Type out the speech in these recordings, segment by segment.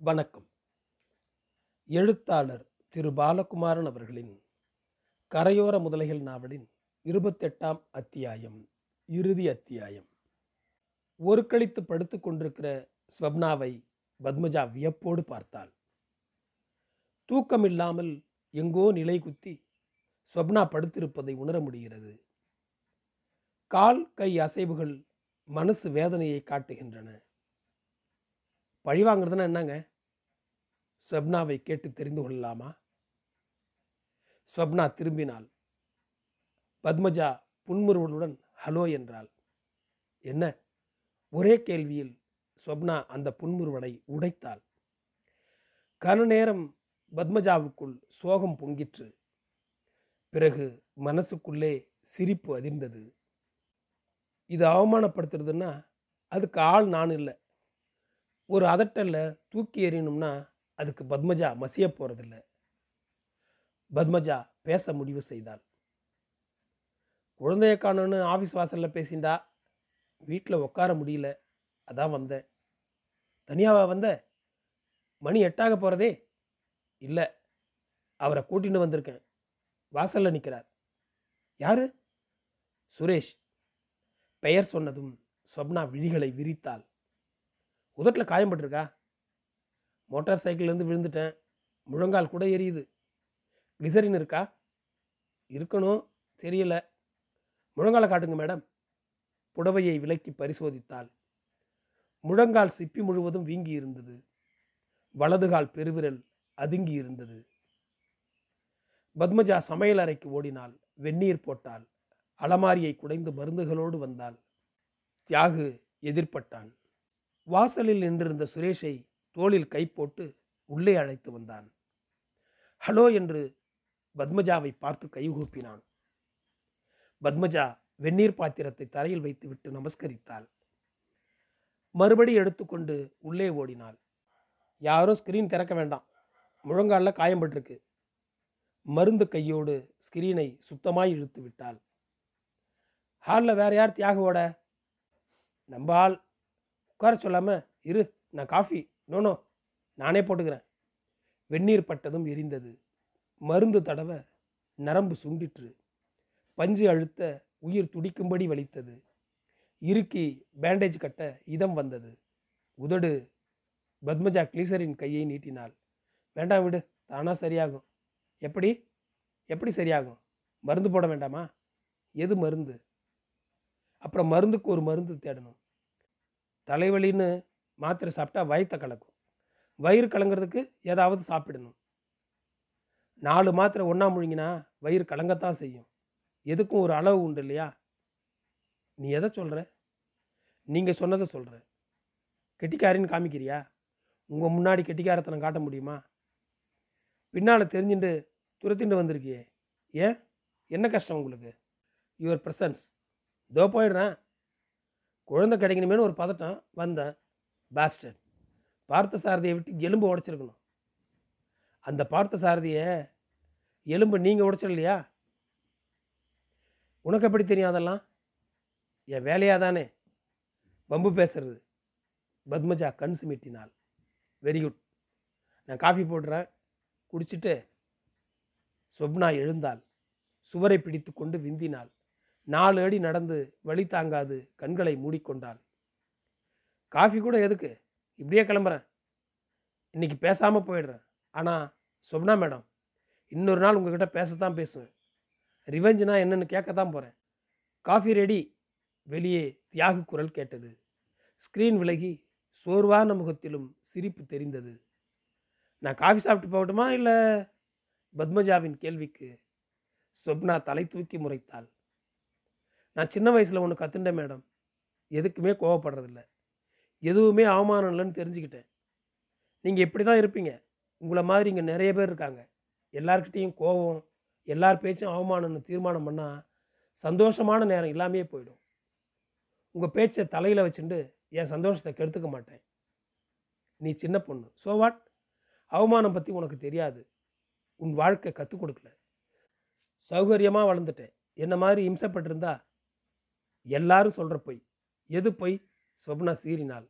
வணக்கம். எழுத்தாளர் திரு பாலகுமாரன் அவர்களின் கரையோர முதலைகள் நாவலின் இருபத்தெட்டாம் அத்தியாயம் இறுதி அத்தியாயம். ஒரு கழித்து படுத்து கொண்டிருக்கிற ஸ்வப்னாவை பத்மஜா வியப்போடு பார்த்தாள். தூக்கமில்லாமல் எங்கோ நிலை குத்தி ஸ்வப்னா படுத்திருப்பதை உணர முடிகிறது. கால் கை அசைவுகள் மனசு வேதனையை காட்டுகின்றன. பழி வாங்குறதுன்னா என்னங்க? ஸ்வப்னாவை கேட்டு தெரிந்து கொள்ளலாமா? ஸ்வப்னா திரும்பினாள் பத்மஜா புன்முறுவலுடன் ஹலோ என்றாள். என்ன? ஒரே கேள்வியில் ஸ்வப்னா அந்த புன்முறுவலை உடைத்தாள். கன நேரம் பத்மஜாவுக்குள் சோகம் பொங்கிற்று. பிறகு மனசுக்குள்ளே சிரிப்பு அதிர்ந்தது. இது அவமானப்படுத்துறதுன்னா அதுக்கு ஆள் நான் இல்லை. ஒரு அதட்டல்ல தூக்கி எறியணும்னா அதுக்கு பத்மஜா மசிய போறதில்ல. பத்மஜா பேச முடிவு செய்தாள். குழந்தைய காணுன்னு ஆஃபீஸ் வாசல்ல பேசிண்டா? வீட்டில் உட்கார முடியல. அதான் வந்தேன். தனியாவா வந்த? மணி எட்டாக போகிறதே இல்லை. அவரை கூட்டின்னு வந்திருக்கேன். வாசல்ல நிற்கிறார் யாரு? சுரேஷ். பெயர் சொன்னதும் ஸ்வப்னா விழிகளை விரித்தாள். உதட்டில் காயம்பட்டிருக்கா மோட்டார் சைக்கிள்லேருந்து விழுந்துட்டேன். முழங்கால் கூட எரியுது. கிளிசரின் இருக்கா? இருக்கணும். தெரியல. முழங்கால காட்டுங்க மேடம். புடவையை விலக்கி பரிசோதித்தாள். முழங்கால் சிப்பி முழுவதும் வீங்கி இருந்தது. வலதுகால் பெருவிரல் அதுங்கி இருந்தது. பத்மஜா சமையல் அறைக்கு ஓடினாள். வெந்நீர் போட்டாள். அலமாரியை குடைந்து மருந்துகளோடு வந்தாள். தியாகு எதிர்ப்பட்டான் வாசலில் நின்றிருந்த சுரேஷை தோளில் கை போட்டு உள்ளே அழைத்து வந்தான். ஹலோ என்று பத்மஜாவை பார்த்து கைகூப்பினான் பத்மஜா வெந்நீர் பாத்திரத்தை தரையில் வைத்துவிட்டு நமஸ்கரித்தாள். மறுபடி எடுத்துக்கொண்டு உள்ளே ஓடினாள். யாரும் ஸ்கிரீன் திறக்க வேண்டாம். முழங்காலில் காயம்பட்டிருக்கு மருந்து கையோடு ஸ்கிரீனை சுத்தமாய் இழுத்து விட்டாள். ஹாலில் வேற யார் தியாகுவோட நம்ம ஆள் உட்கார சொல்லாமல் இரு நான் காஃபி நோனோ நானே போட்டுக்கிறேன். வெந்நீர் பட்டதும் எரிந்தது. மருந்து தடவ நரம்பு சுண்டிற்று. பஞ்சு அழுத்த உயிர் துடிக்கும்படி வலித்தது. இறுக்கி பேண்டேஜ் கட்ட இதம் வந்தது. உதடு பத்மஜா கிளீசரின் கையை நீட்டினாள். வேண்டாம் விடு தானாக சரியாகும். எப்படி? எப்படி சரியாகும்? மருந்து போட வேண்டாமா? எது மருந்து? அப்புறம் மருந்துக்கு ஒரு மருந்து தேடணும். தலைவலின்னு மாத்திரை சாப்பிட்டா வயத்தை கலக்கும். வயிறு கலங்கிறதுக்கு ஏதாவது சாப்பிடணும். நாலு மாத்திரை ஒன்றா முழுங்கினா வயிறு கலங்கத்தான் செய்யும். எதுக்கும் ஒரு அளவு உண்டு இல்லையா? நீ எதை சொல்கிற நீங்கள் சொன்னதை சொல்கிற கெட்டிக்காரின்னு காமிக்கிறியா? உங்கள் முன்னாடி கெட்டிக்காரத்தனம் காட்ட முடியுமா? பின்னால் தெரிஞ்சுட்டு துரத்திட்டு வந்திருக்கியே. ஏன்? என்ன கஷ்டம் உங்களுக்கு? யுவர் ப்ரெசன்ஸ் இதோ போயிடுறேன். குழந்தை கிடைக்கணுமேனு ஒரு பதட்டம் வந்தேன் பாஸ்டர் பார்த்த சாரதியை விட்டு எலும்பு உடைச்சிருக்கணும். அந்த பார்த்த சாரதியை எலும்பு நீங்கள் உடைச்சிடலையா? உனக்கு எப்படி தெரியும் அதெல்லாம்? என் வேலையாக தானே? வம்பு பேசுறது. பத்மஜா கண் சிமிட்டினாள். வெரி குட் நான் காஃபி போடுறேன். குடிச்சிட்டு ஸ்வப்னா எழுந்தாள். சுவரை பிடித்து கொண்டு விந்தினாள். நாலு அடி நடந்து வழி தாங்காது கண்களை மூடிக்கொண்டாள். காஃபி கூட எதுக்கு? இப்படியே கிளம்புறேன். இன்னைக்கு பேசாமல் போயிடுறேன். ஆனால் சொப்னா மேடம் இன்னொரு நாள் உங்ககிட்ட பேசத்தான் பேசுவேன். ரிவெஞ்சுனா என்னென்னு கேட்க தான் போகிறேன் காஃபி ரெடி. வெளியே தியாகு குரல் கேட்டது. ஸ்க்ரீன் விலகி சோர்வான முகத்திலும் சிரிப்பு தெரிந்தது. நான் காஃபி சாப்பிட்டு போகட்டுமா இல்லை? பத்மஜாவின் கேள்விக்கு சொப்னா தலை தூக்கி முறைத்தாள். நான் சின்ன வயசில் ஒன்று கற்றுண்டேன் மேடம். எதுக்குமே கோவப்படுறதில்ல. எதுவுமே அவமானம் இல்லைன்னு தெரிஞ்சுக்கிட்டேன். நீங்கள் இப்படி தான் இருப்பீங்க. உங்களை மாதிரி இங்கே நிறைய பேர் இருக்காங்க. எல்லார்கிட்டேயும் கோபம் எல்லார் பேச்சும் அவமானம்னு தீர்மானம் பண்ணால் சந்தோஷமான நேரம் இல்லாமையே போயிடும். உங்கள் பேச்சை தலையில் வச்சுட்டு என் சந்தோஷத்தை கெடுத்துக்க மாட்டேன். நீ சின்ன பொண்ணு. ஸோ வாட் அவமானம் பற்றி உனக்கு தெரியாது. உன் வாழ்க்கை கற்றுக் கொடுக்கல. சௌகரியமாக வளர்ந்துட்டேன். என்ன மாதிரி இம்சப்பட்டிருந்தா எல்லாரும் சொல்கிற பொய். எது பொய்? சொப்னா சீறினாள்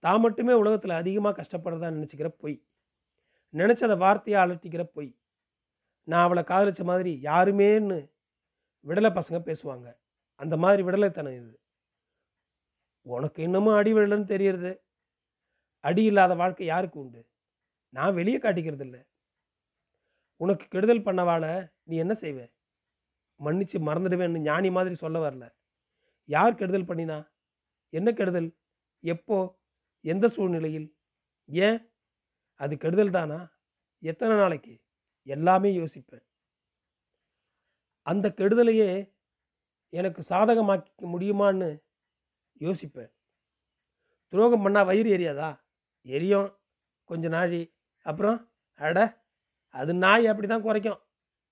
தான் மட்டுமே உலகத்தில் அதிகமாக கஷ்டப்படுறதா நினச்சிக்கிற பொய். நினச்சத வார்த்தையாக அலட்டிக்கிற பொய். நான் அவளை காதலிச்ச மாதிரி யாருமேன்னு விடலை பசங்க பேசுவாங்க. அந்த மாதிரி விடலைத்தனம் இது. உனக்கு இன்னமும் அடி விடலைன்னு தெரியறது. அடி இல்லாத வாழ்க்கை யாருக்கு உண்டு? நான் வெளியே காட்டிக்கிறது இல்லை உனக்கு கெடுதல் பண்ணவால நீ என்ன செய்வ? மன்னிச்சு மறந்துடுவேன்னு ஞானி மாதிரி சொல்ல வரல. யார் கெடுதல் பண்ணினா? என்ன கெடுதல்? எப்போ? எந்த சூழ்நிலையில்? ஏன்? அது கெடுதல் தானா? எத்தனை நாளைக்கு? எல்லாமே யோசிப்பேன். அந்த கெடுதலையே எனக்கு சாதகமாக்கிக்க முடியுமான்னு யோசிப்பேன். துரோகம் பண்ணால் வயிறு எரியாதா? எரியும். கொஞ்ச நாழி. அப்புறம் அட அது நாய் அப்படி தான் குறைக்கும்.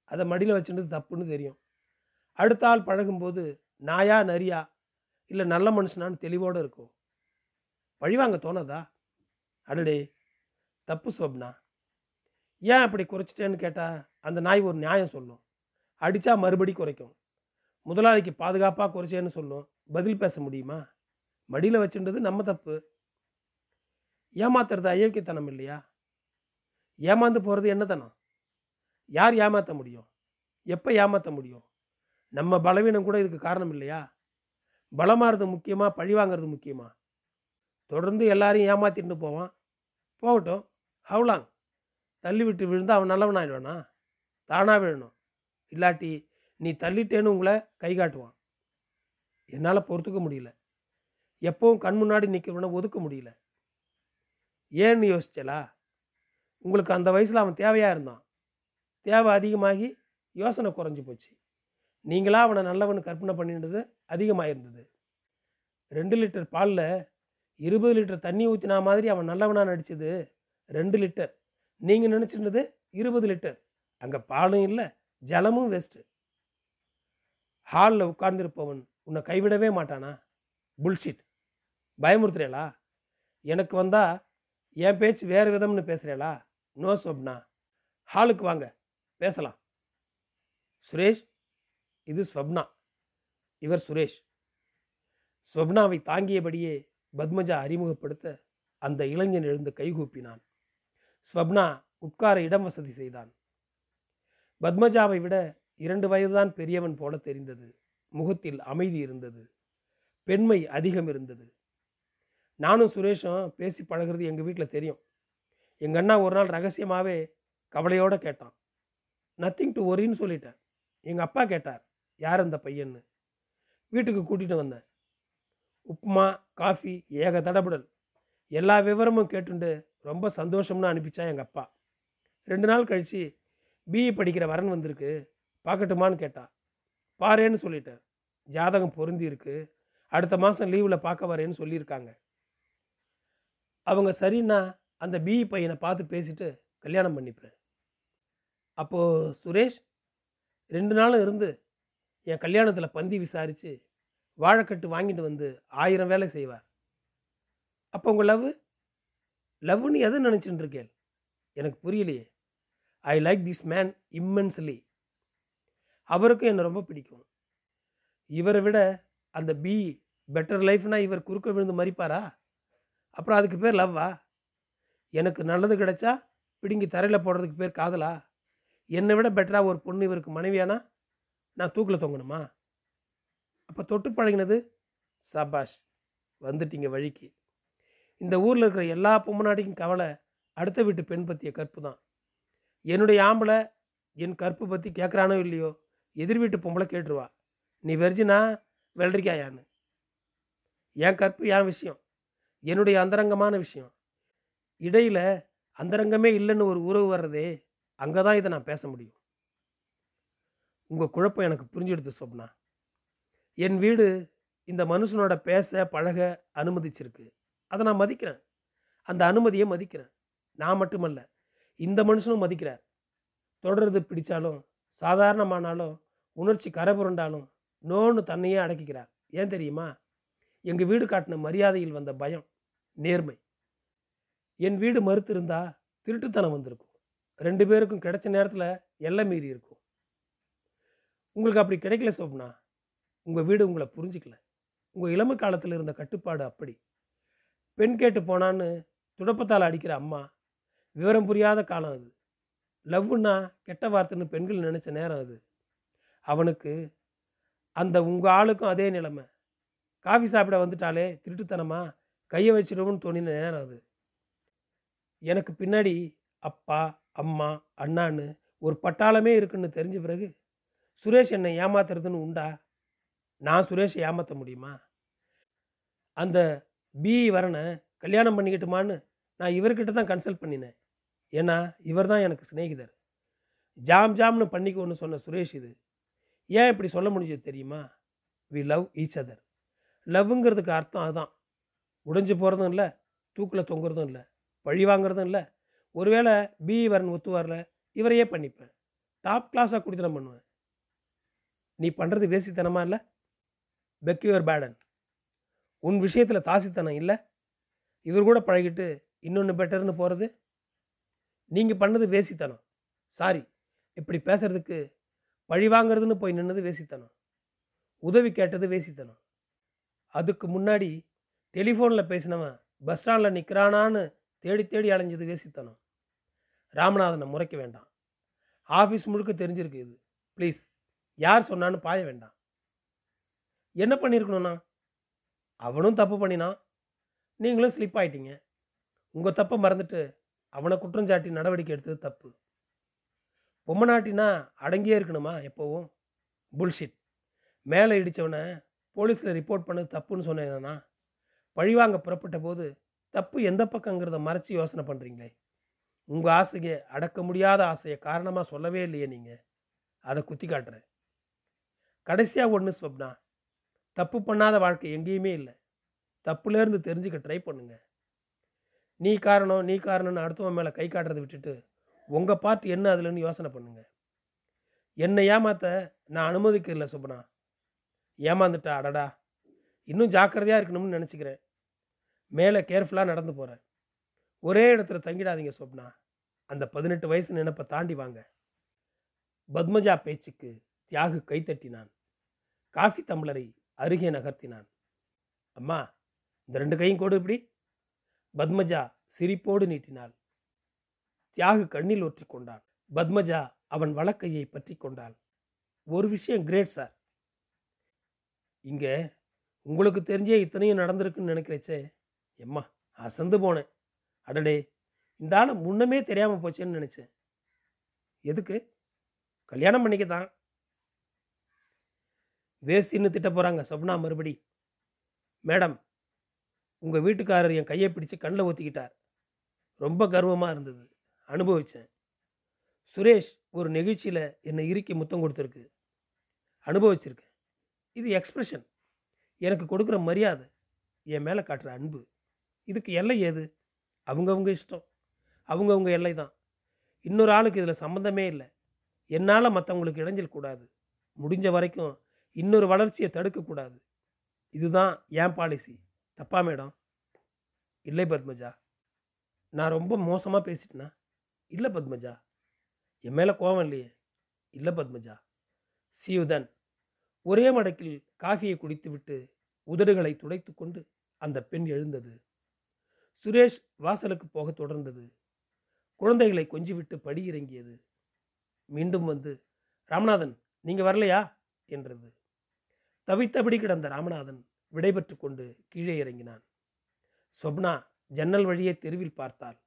அதை மடியில் வச்சுட்டு தப்புன்னு தெரியும். அடுத்த ஆள் பழகும்போது நாயா நரியா? இல்லை நல்ல மனுஷனான்னு தெளிவோடு இருக்கும். பழிவாங்க தோணாதா? அடடே தப்பு சொப்னா? ஏன் அப்படி குறைச்சிட்டேன்னு கேட்டால் அந்த நாய் ஒரு நியாயம் சொல்லும். அடித்தா மறுபடி குறைக்கும். முதலாளிக்கு பாதுகாப்பாக குறைச்சேன்னு சொல்லும். பதில் பேச முடியுமா? மடியில் வச்சுன்றது நம்ம தப்பு. ஏமாத்துறது அயோக்கியத்தனம் இல்லையா? ஏமாந்து போகிறது என்னத்தனம்? யார் ஏமாற்ற முடியும்? எப்போ ஏமாற்ற முடியும்? நம்ம பலவீனம் கூட இதுக்கு காரணம் இல்லையா? பலமாகிறது முக்கியமாக பழி வாங்குறது முக்கியமா? தொடர்ந்து எல்லாரையும் ஏமாத்திட்டு போவான். போகட்டும். அவ்வளாங் தள்ளி விட்டு விழுந்து அவன் நல்லவன் ஆயிடுவானா? தானாக விழணும். இல்லாட்டி நீ தள்ளிட்டேன்னு உங்களை கை காட்டுவான். என்னால் பொறுத்துக்க முடியல. எப்பவும் கண் முன்னாடி நிற்கிறவனை ஒதுக்க முடியல. ஏன்னு யோசிச்சலா? உங்களுக்கு அந்த வயசில் அவன் தேவையாக இருந்தான். தேவை அதிகமாகி யோசனை குறைஞ்சி போச்சு. நீங்களாக அவனை நல்லவன் கற்பனை பண்ணின்றது அதிகமாக இருந்தது ரெண்டு லிட்டர் பாலில் இருபது லிட்டர் தண்ணி ஊற்றினா மாதிரி அவன் நல்லவனாக நடிச்சது ரெண்டு லிட்டர். நீங்கள் நினச்சிருந்தது இருபது லிட்டர். அங்கே பாலும் இல்லை ஜலமும் வேஸ்ட்டு ஹாலில் உட்கார்ந்துருப்பவன் உன்னை கைவிடவே மாட்டானா? புல்ஷிட் பயமுறுத்துறேளா? எனக்கு வந்தால் என் பேச்சு வேறு விதம்னு பேசுகிறேளா நோ சொப்னா. ஹாலுக்கு வாங்க பேசலாம். சுரேஷ்? இது ஸ்வப்னா. இவர் சுரேஷ். ஸ்வப்னாவை தாங்கியபடியே பத்மஜா அறிமுகப்படுத்த அந்த இளைஞன் எழுந்து கைகூப்பினான் ஸ்வப்னா உட்கார இடம் வசதி செய்தான். பத்மஜாவை விட இரண்டு வயதுதான் பெரியவன் போல தெரிந்தது. முகத்தில் அமைதி இருந்தது. பெண்மை அதிகம் இருந்தது. நானும் சுரேஷும் பேசி பழகிறது எங்கள் வீட்டில் தெரியும். எங்கள் அண்ணா ஒரு நாள் ரகசியமாகவே கவலையோடு கேட்டான். நத்திங் டு ஒரின்னு சொல்லிட்டேன். எங்கள் அப்பா கேட்டார். யார் அந்த பையன்னு? வீட்டுக்கு கூட்டிகிட்டு வந்தேன். உப்புமா காஃபி ஏக தடபுடல். எல்லா விவரமும் கேட்டுண்டு ரொம்ப சந்தோஷம்னு அனுப்பிச்சா எங்கள் அப்பா. ரெண்டு நாள் கழித்து பிஇ படிக்கிற வரன் வந்திருக்கு. பார்க்கட்டுமான்னு கேட்டா. பாருன்னு சொல்லிட்டேன். ஜாதகம் பொருந்தி இருக்கு. அடுத்த மாதம் லீவில் பார்க்க வரேன்னு சொல்லியிருக்காங்க. அவங்க சரின்னா அந்த பிஇ பையனை பார்த்து பேசிட்டு கல்யாணம் பண்ணிப்பேன். அப்போது சுரேஷ் ரெண்டு நாளும் இருந்து என் கல்யாணத்தில் பந்தி விசாரித்து வாழைக்கட்டு வாங்கிட்டு வந்து ஆயிரம் வேலை செய்வார். அப்போ உங்கள் லவ்? லவ்னு எதை நினச்சிட்டு இருக்கேன் எனக்கு புரியலையே. I like this man immensely அவருக்கும் என்னை ரொம்ப பிடிக்கும். இவரை விட அந்த பி பெட்டர் லைஃப்னா இவர் குறுக்க விழுந்து மறிப்பாரா? அப்புறம் அதுக்கு பேர் லவ்வா? எனக்கு நல்லது கிடைச்சா பிடுங்கி தரையில் போடுறதுக்கு பேர் காதலா? என்னை விட பெட்டராக ஒரு பொண்ணு இவருக்கு மனைவியானா? நான் தூக்கில் தொங்கணுமா? அப்போ தொட்டு பழகினது சபாஷ். வந்துட்டீங்க வழிக்கு. இந்த ஊரில் இருக்கிற எல்லா பொம்மநாட்டிக்கும் கவலை அடுத்த வீட்டு பெண் பற்றிய கற்பு தான் என்னுடைய ஆம்பளை என் கற்பு பற்றி கேட்குறானோ இல்லையோ எதிர் வீட்டு பொம்பளை கேட்டுருவா. நீ வெர்ஜினா வெள்ளரிக்காயான்னு என் கற்பு என் விஷயம். என்னுடைய அந்தரங்கமான விஷயம். இடையில் அந்தரங்கமே இல்லைன்னு ஒரு உறவு வர்றதே அங்கே தான் இதை நான் பேச முடியும். உங்கள் குழப்பம் எனக்கு புரிஞ்செடுத்து சொப்னா. என் வீடு இந்த மனுஷனோட பேச பழக அனுமதிச்சிருக்கு. அதை நான் மதிக்கிறேன். அந்த அனுமதியை மதிக்கிறேன். நான் மட்டுமல்ல இந்த மனுஷனும் மதிக்கிறார். தொடர்றது பிடிச்சாலும் சாதாரணமானாலும் உணர்ச்சி கரபுரண்டாலும் நோன்னு தன்னையே அடக்கிக்கிறார். ஏன் தெரியுமா? எங்கள் வீடு காட்டின மரியாதையில் வந்த பயம் நேர்மை. என் வீடு மறுத்திருந்தா திருட்டுத்தனம் வந்திருக்கும். ரெண்டு பேருக்கும் கிடைச்ச நேரத்தில் எல்லை மீறி இருக்கும். உங்களுக்கு அப்படி கிடைக்கல சோப்னா உங்கள் வீடு உங்களை புரிஞ்சிக்கல. உங்கள் இளமை காலத்தில் இருந்த கட்டுப்பாடு அப்படி. பெண் கேட்டு போனான்னு துடப்பத்தால் அடிக்கிற அம்மா விவரம் புரியாத காலம் அது. லவ்வுன்னா கெட்ட வார்த்தைன்னு பெண்கள் நினச்ச நேரம் அது. அவனுக்கு அந்த உங்கள் ஆளுக்கும் அதே நிலைமை. காஃபி சாப்பிட வந்துட்டாலே திருட்டுத்தனமா கையை வச்சிடுவோம்னு தோணின நேரம் அது. எனக்கு பின்னாடி அப்பா அம்மா அண்ணான்னு ஒரு பட்டாளமே இருக்குன்னு தெரிஞ்ச பிறகு சுரேஷ் என்னை ஏமாத்துறதுன்னு உண்டா? நான் சுரேஷை ஏமாற்ற முடியுமா? அந்த பிஇ வரனை கல்யாணம் பண்ணிக்கிட்டுமான்னு நான் இவர்கிட்ட தான் கன்சல்ட் பண்ணினேன். ஏன்னா இவர் தான் எனக்கு சிநேகிதர். ஜாம் ஜாம்னு பண்ணிக்கோன்னு சொன்ன சுரேஷ் இது. ஏன் இப்படி சொல்ல முடிஞ்சது தெரியுமா? வி லவ் ஈச் அதர் லவ்ங்கிறதுக்கு அர்த்தம் அதுதான் உடைஞ்சு போகிறதும் இல்லை தூக்கில் தொங்குறதும் இல்லை பழி வாங்குறதும் இல்லை. ஒருவேளை பிஇ வரன் ஒத்து வரல இவரையே பண்ணிப்பேன். டாப் கிளாஸாக குடித்தனம் பண்ணுவேன். நீ பண்ணுறது வேசித்தனமா இல்லை? பெக்யூர் பேடன் உன் விஷயத்தில் தாசித்தனம் இல்லை? இவர் கூட பழகிட்டு இன்னொன்று பெட்டர்னு போகிறது நீங்கள் பண்ணது வேசித்தனம். சாரி இப்படி பேசுறதுக்கு பழி வாங்கிறதுன்னு போய் நின்னது வேசித்தனம். உதவி கேட்டது வேசித்தனம். அதுக்கு முன்னாடி டெலிஃபோனில் பேசினவன் பஸ் ஸ்டாண்டில் நிற்கிறானான்னு தேடி தேடி அலைஞ்சது வேசித்தனம். ராமநாதனை முறைக்க வேண்டாம். ஆஃபீஸ் முழுக்க தெரிஞ்சிருக்கு இது. ப்ளீஸ் யார் சொன்னான்னு பாய வேண்டாம். என்ன பண்ணியிருக்கணும்ண்ணா அவனும் தப்பு பண்ணினான் நீங்களும் ஸ்லிப் ஆயிட்டீங்க. உங்கள் தப்பை மறந்துட்டு அவனை குற்றஞ்சாட்டி நடவடிக்கை எடுத்தது தப்பு. பொம்மை நாட்டினா அடங்கியே இருக்கணுமா எப்போவும்? புல்ஷிட் மேலே இடித்தவனை போலீஸில் ரிப்போர்ட் பண்ணது தப்புன்னு சொன்னேன்னா பழிவாங்க புறப்பட்ட போது தப்பு எந்த பக்கங்கிறத மறைச்சி யோசனை பண்ணுறீங்களே உங்கள் ஆசையை அடக்க முடியாத ஆசையை காரணமாக சொல்லவே இல்லையே நீங்கள் அதை குத்தி காட்டுறேன் கடைசியாக ஒன்று ஸ்வப்னா தப்பு பண்ணாத வாழ்க்கை எங்கேயுமே இல்லை. தப்புலேருந்து தெரிஞ்சுக்க ட்ரை பண்ணுங்க. நீ காரணம் நீ காரணம்னு அடுத்தவன் மேலே கை காட்டுறதை விட்டுட்டு உங்கள் பார்ட் என்ன அதுலன்னு யோசனை பண்ணுங்க. என்னை ஏமாத்த நான் அனுமதிக்கல சுபனா ஏமாந்துட்டா அடடா. இன்னும் ஜாக்கிரதையாக இருக்கணும்னு நினச்சிக்கிறேன். மேலே கேர்ஃபுல்லாக நடந்து போகிறேன் ஒரே இடத்துல தங்கிடாதீங்க சொப்னா அந்த பதினெட்டு வயசு நினைப்பை தாண்டி வாங்க. பத்மஜா பேச்சுக்கு தியாகு கைத்தட்டினான் காஃபி தம்ளரை அருகே நகர்த்தினான். அம்மா இந்த ரெண்டு கையும் கோடு இப்படி. பத்மஜா சிரிப்போடு நீட்டினாள். தியாகு கண்ணில் ஒற்றி கொண்டான் பத்மஜா அவன் வழக்கையை பற்றி கொண்டாள். ஒரு விஷயம் கிரேட் சார். இங்கே உங்களுக்கு தெரிஞ்சே இத்தனையும் நடந்திருக்குன்னு நினைக்கிறச்சே. எம்மா அசந்து போனேன். அடடே இந்த ஆளை முன்னமே தெரியாமல் போச்சேன்னு நினச்சேன். எதுக்கு? கல்யாணம் பண்ணிக்க தான் வேசின்னு திட்ட போகிறாங்க சொப்னா மறுபடி. மேடம் உங்கள் வீட்டுக்காரர் என் கையை பிடிச்சு கண்ணில் ஊற்றிக்கிட்டார் ரொம்ப கர்வமாக இருந்தது. அனுபவித்தேன் சுரேஷ் ஒரு நெகிழ்ச்சியில் என்னை இறுக்கி முத்தம் கொடுத்துருக்கு. அனுபவிச்சிருக்கேன். இது எக்ஸ்பிரஷன் எனக்கு கொடுக்குற மரியாதை என் மேலே காட்டுற அன்பு. இதுக்கு எல்லை ஏது? அவங்கவுங்க இஷ்டம். அவங்கவுங்க எல்லை தான். இன்னொரு ஆளுக்கு இதில் சம்மந்தமே இல்லை. என்னால் மற்றவங்களுக்கு இடைஞ்சல் கூடாது. முடிஞ்ச வரைக்கும் இன்னொரு வளர்ச்சியை தடுக்கக்கூடாது. இதுதான் என் பாலிசி தப்பா மேடம்? இல்லை பத்மஜா. நான் ரொம்ப மோசமாக பேசிட்டேனா? இல்லை பத்மஜா. என் மேலே கோவம் இல்லையே. இல்லை பத்மஜா. சியுதன் ஒரே மடக்கில் காஃபியை குடித்துவிட்டு உதடுகளை துடைத்து கொண்டு அந்த பெண் எழுந்தது. சுரேஷ் வாசலுக்கு போக தொடர்ந்தது. குழந்தைகளை கொஞ்சிவிட்டு படி இறங்கியது. மீண்டும் வந்து ராமநாதன் நீங்கள் வரலையா? என்றது. தவித்தபடி கிடந்த ராமநாதன் விடைபெற்று கொண்டு கீழே இறங்கினான். ஸ்வப்னா ஜன்னல் வழியே தெருவில் பார்த்தாள்.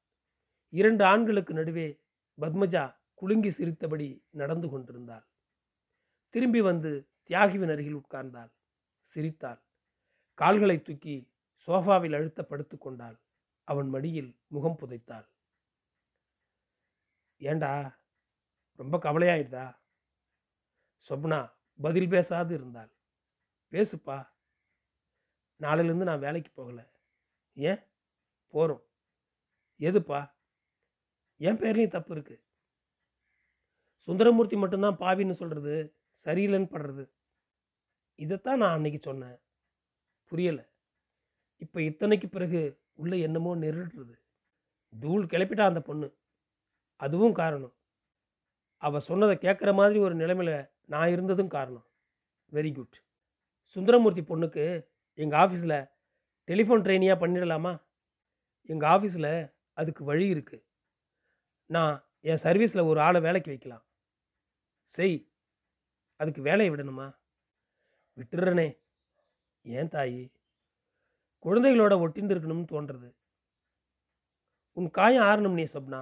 இரண்டு ஆண்களுக்கு நடுவே பத்மஜா குலுங்கி சிரித்தபடி நடந்து கொண்டிருந்தாள். திரும்பி வந்து தியாகிவின் அருகில் உட்கார்ந்தாள். சிரித்தாள். கால்களை தூக்கி சோஃபாவில் அழுத்த படுத்து கொண்டாள். அவன் மடியில் முகம் புதைத்தாள். ஏண்டா ரொம்ப கவலையாயிடுதா? சொப்னா பதில் பேசாது இருந்தாள். பேசுப்பா நாளையிலேருந்து நான் வேலைக்கு போகலை. ஏன்? போகிறோம் எதுப்பா? என் பேர்லேயும் தப்பு இருக்குது சுந்தரமூர்த்தி மட்டும்தான் பாவின்னு சொல்கிறது சரியில்லைன்னு படுறது. இதைத்தான் நான் அன்னைக்கு சொன்னேன். புரியலை. இப்போ இத்தனைக்கு பிறகு உள்ள என்னமோ நெருடுறது தூள் கிளப்பிட்டா அந்த பொண்ணு. அதுவும் காரணம். அவள் சொன்னதை கேட்குற மாதிரி ஒரு நிலைமையில நான் இருந்ததும் காரணம். வெரி குட் சுந்தரமூர்த்தி பொண்ணுக்கு எங்கள் ஆஃபீஸில் டெலிஃபோன் ட்ரெயினியாக பண்ணிடலாமா? எங்கள் ஆஃபீஸில் அதுக்கு வழி இருக்குது நான் என் சர்வீஸில் ஒரு ஆளை வேலைக்கு வைக்கலாம். செய் அதுக்கு வேலையை விடணுமா? விட்டுறனே ஏன் தாயி? குழந்தைகளோட ஒட்டிண்டு இருக்கணும்னு தோன்றது. உன் காயம் ஆறணும் நீ சொப்னா?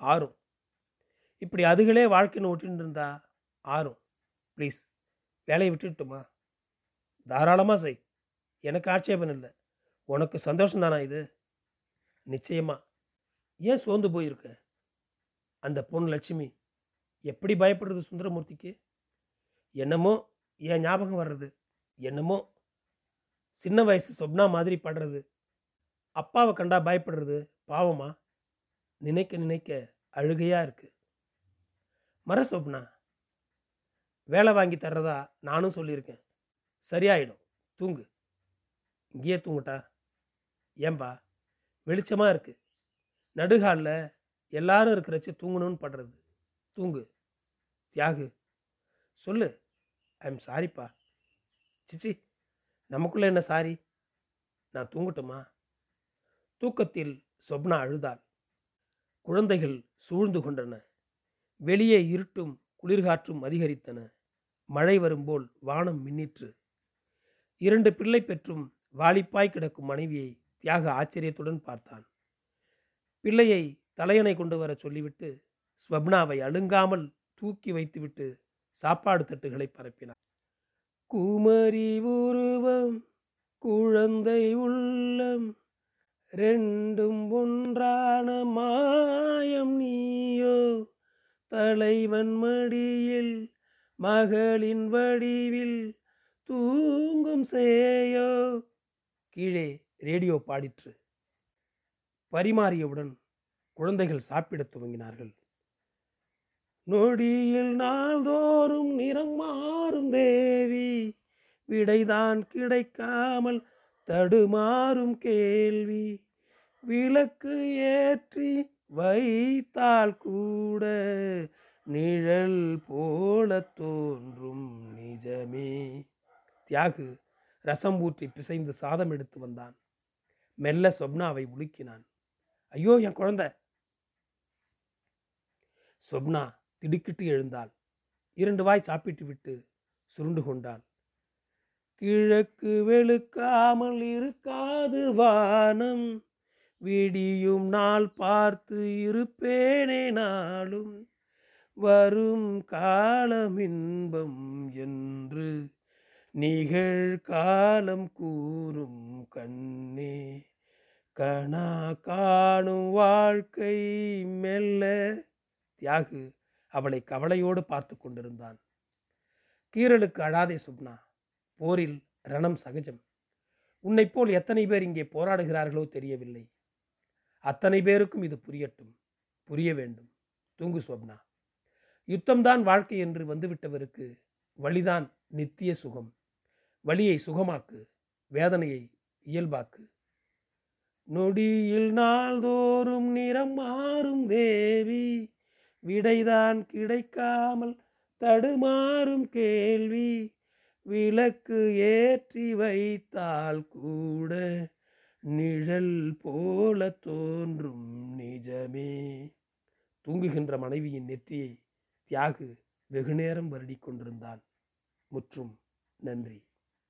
ஆறும். இப்படி அதுகளே வாழ்க்கைன்னு ஒட்டின்னு இருந்தா ஆறும். ப்ளீஸ் வேலையை விட்டுட்டுமா? தாராளமாக செய். எனக்கு ஆட்சேபம் இல்லை. உனக்கு சந்தோஷம் தானா இது? நிச்சயமா. ஏன் சோர்ந்து போயிருக்க? அந்த பொண்ணு லட்சுமி எப்படி பயப்படுறது சுந்தரமூர்த்திக்கு? என்னமோ என் ஞாபகம் வர்றது. என்னமோ சின்ன வயசு சொப்னா மாதிரி படுறது. அப்பாவை கண்டா பயப்படுறது பாவமா? நினைக்க நினைக்க அழுகையாக இருக்கு. மர சொப்னா வேலை வாங்கி தர்றதா நானும் சொல்லியிருக்கேன். சரியாயிடும். தூங்கு. இங்கேயே தூங்குட்டா ஏன்பா? வெளிச்சமாக இருக்கு. நடுகாலில் எல்லாரும் இருக்கிறச்சு தூங்கணும்னு படுறது. தூங்கு. தியாகு. சொல்லு. ஐ எம் சாரிப்பா. சிச்சி. நமக்குள்ள என்ன சாரி? நான் தூங்கட்டுமா? தூக்கத்தில் சொப்னா அழுதாள். குழந்தைகள் சூழ்ந்து கொண்டன. வெளியே இருட்டும் குளிர்காற்றும் அதிகரித்தன. மழை வரும்போல் வானம் மின்னிற்று. இரண்டு பிள்ளை பெற்றும் வாலிப்பாய் கிடக்கும் மனைவியை தியாக ஆச்சரியத்துடன் பார்த்தான். பிள்ளையை தலையணை கொண்டு வர சொல்லிவிட்டு ஸ்வப்னாவை அழுங்காமல் தூக்கி வைத்துவிட்டு சாப்பாடு தட்டுகளை பரப்பினார் குமரி உருவம் குழந்தை உள்ளம் ரெண்டும் ஒன்றான மாயம் நீயோ? தலைவன் மடியில் மகளின் வடிவில் தூங்கும் சேயோ? கீழே ரேடியோ பாடிற்று. பரிமாறியவுடன் குழந்தைகள் சாப்பிடத் துவங்கினார்கள். நொடியில் நாள்தோறும் நிறம் மாறும் தேவி. விடைதான் கிடைக்காமல் தடுமாறும் கேள்வி. விளக்கு ஏற்றி வைத்தால் கூட நிழல் போல தோன்றும் நிஜமே. தியாகு ரசம் ஊற்றி பிசைந்து சாதம் எடுத்து வந்தான். மெல்ல சொப்னாவை உலுக்கினான். ஐயோ என் குழந்தை! சொப்னா திடுக்கிட்டு எழுந்தாள். இரண்டு வாய் சாப்பிட்டு விட்டு சுருண்டு கொண்டாள். கிழக்கு வெளுக்காமல் இருக்காது வானம். விடியும் நாள் பார்த்து இருப்பேனே நாளும். வரும் காலம் இன்பம் என்று நிகழ்காலம் கூறும் கண்ணே கணா காணும் வாழ்க்கை மெல்ல. தியாகு அவளை கவலையோடு பார்த்து கொண்டிருந்தான். கீரலுக்கு அழாதே சுப்னா போரில் ரணம் சகஜம். உன்னைப் போல் எத்தனை பேர் இங்கே போராடுகிறார்களோ தெரியவில்லை. அத்தனை பேருக்கும் இது புரியட்டும் புரிய வேண்டும். தூங்கு ஸ்வப்னா யுத்தம்தான் வாழ்க்கை என்று வந்துவிட்டவருக்கு வழிதான் நித்திய சுகம். வழியை சுகமாக்கு வேதனையை இயல்பாக்கு. நொடியில் நாள்தோறும் நிறம் மாறும் தேவி விடைதான் கிடைக்காமல் தடுமாறும் கேள்வி. விளக்கு ஏற்றி வைத்தால் கூட நிழல் போல தோன்றும் நிஜமே. தூங்குகின்ற மனைவியின் நெற்றியை தியாகு வெகுநேரம் வருடிக் கொண்டிருந்தான். முற்றும் நன்றி.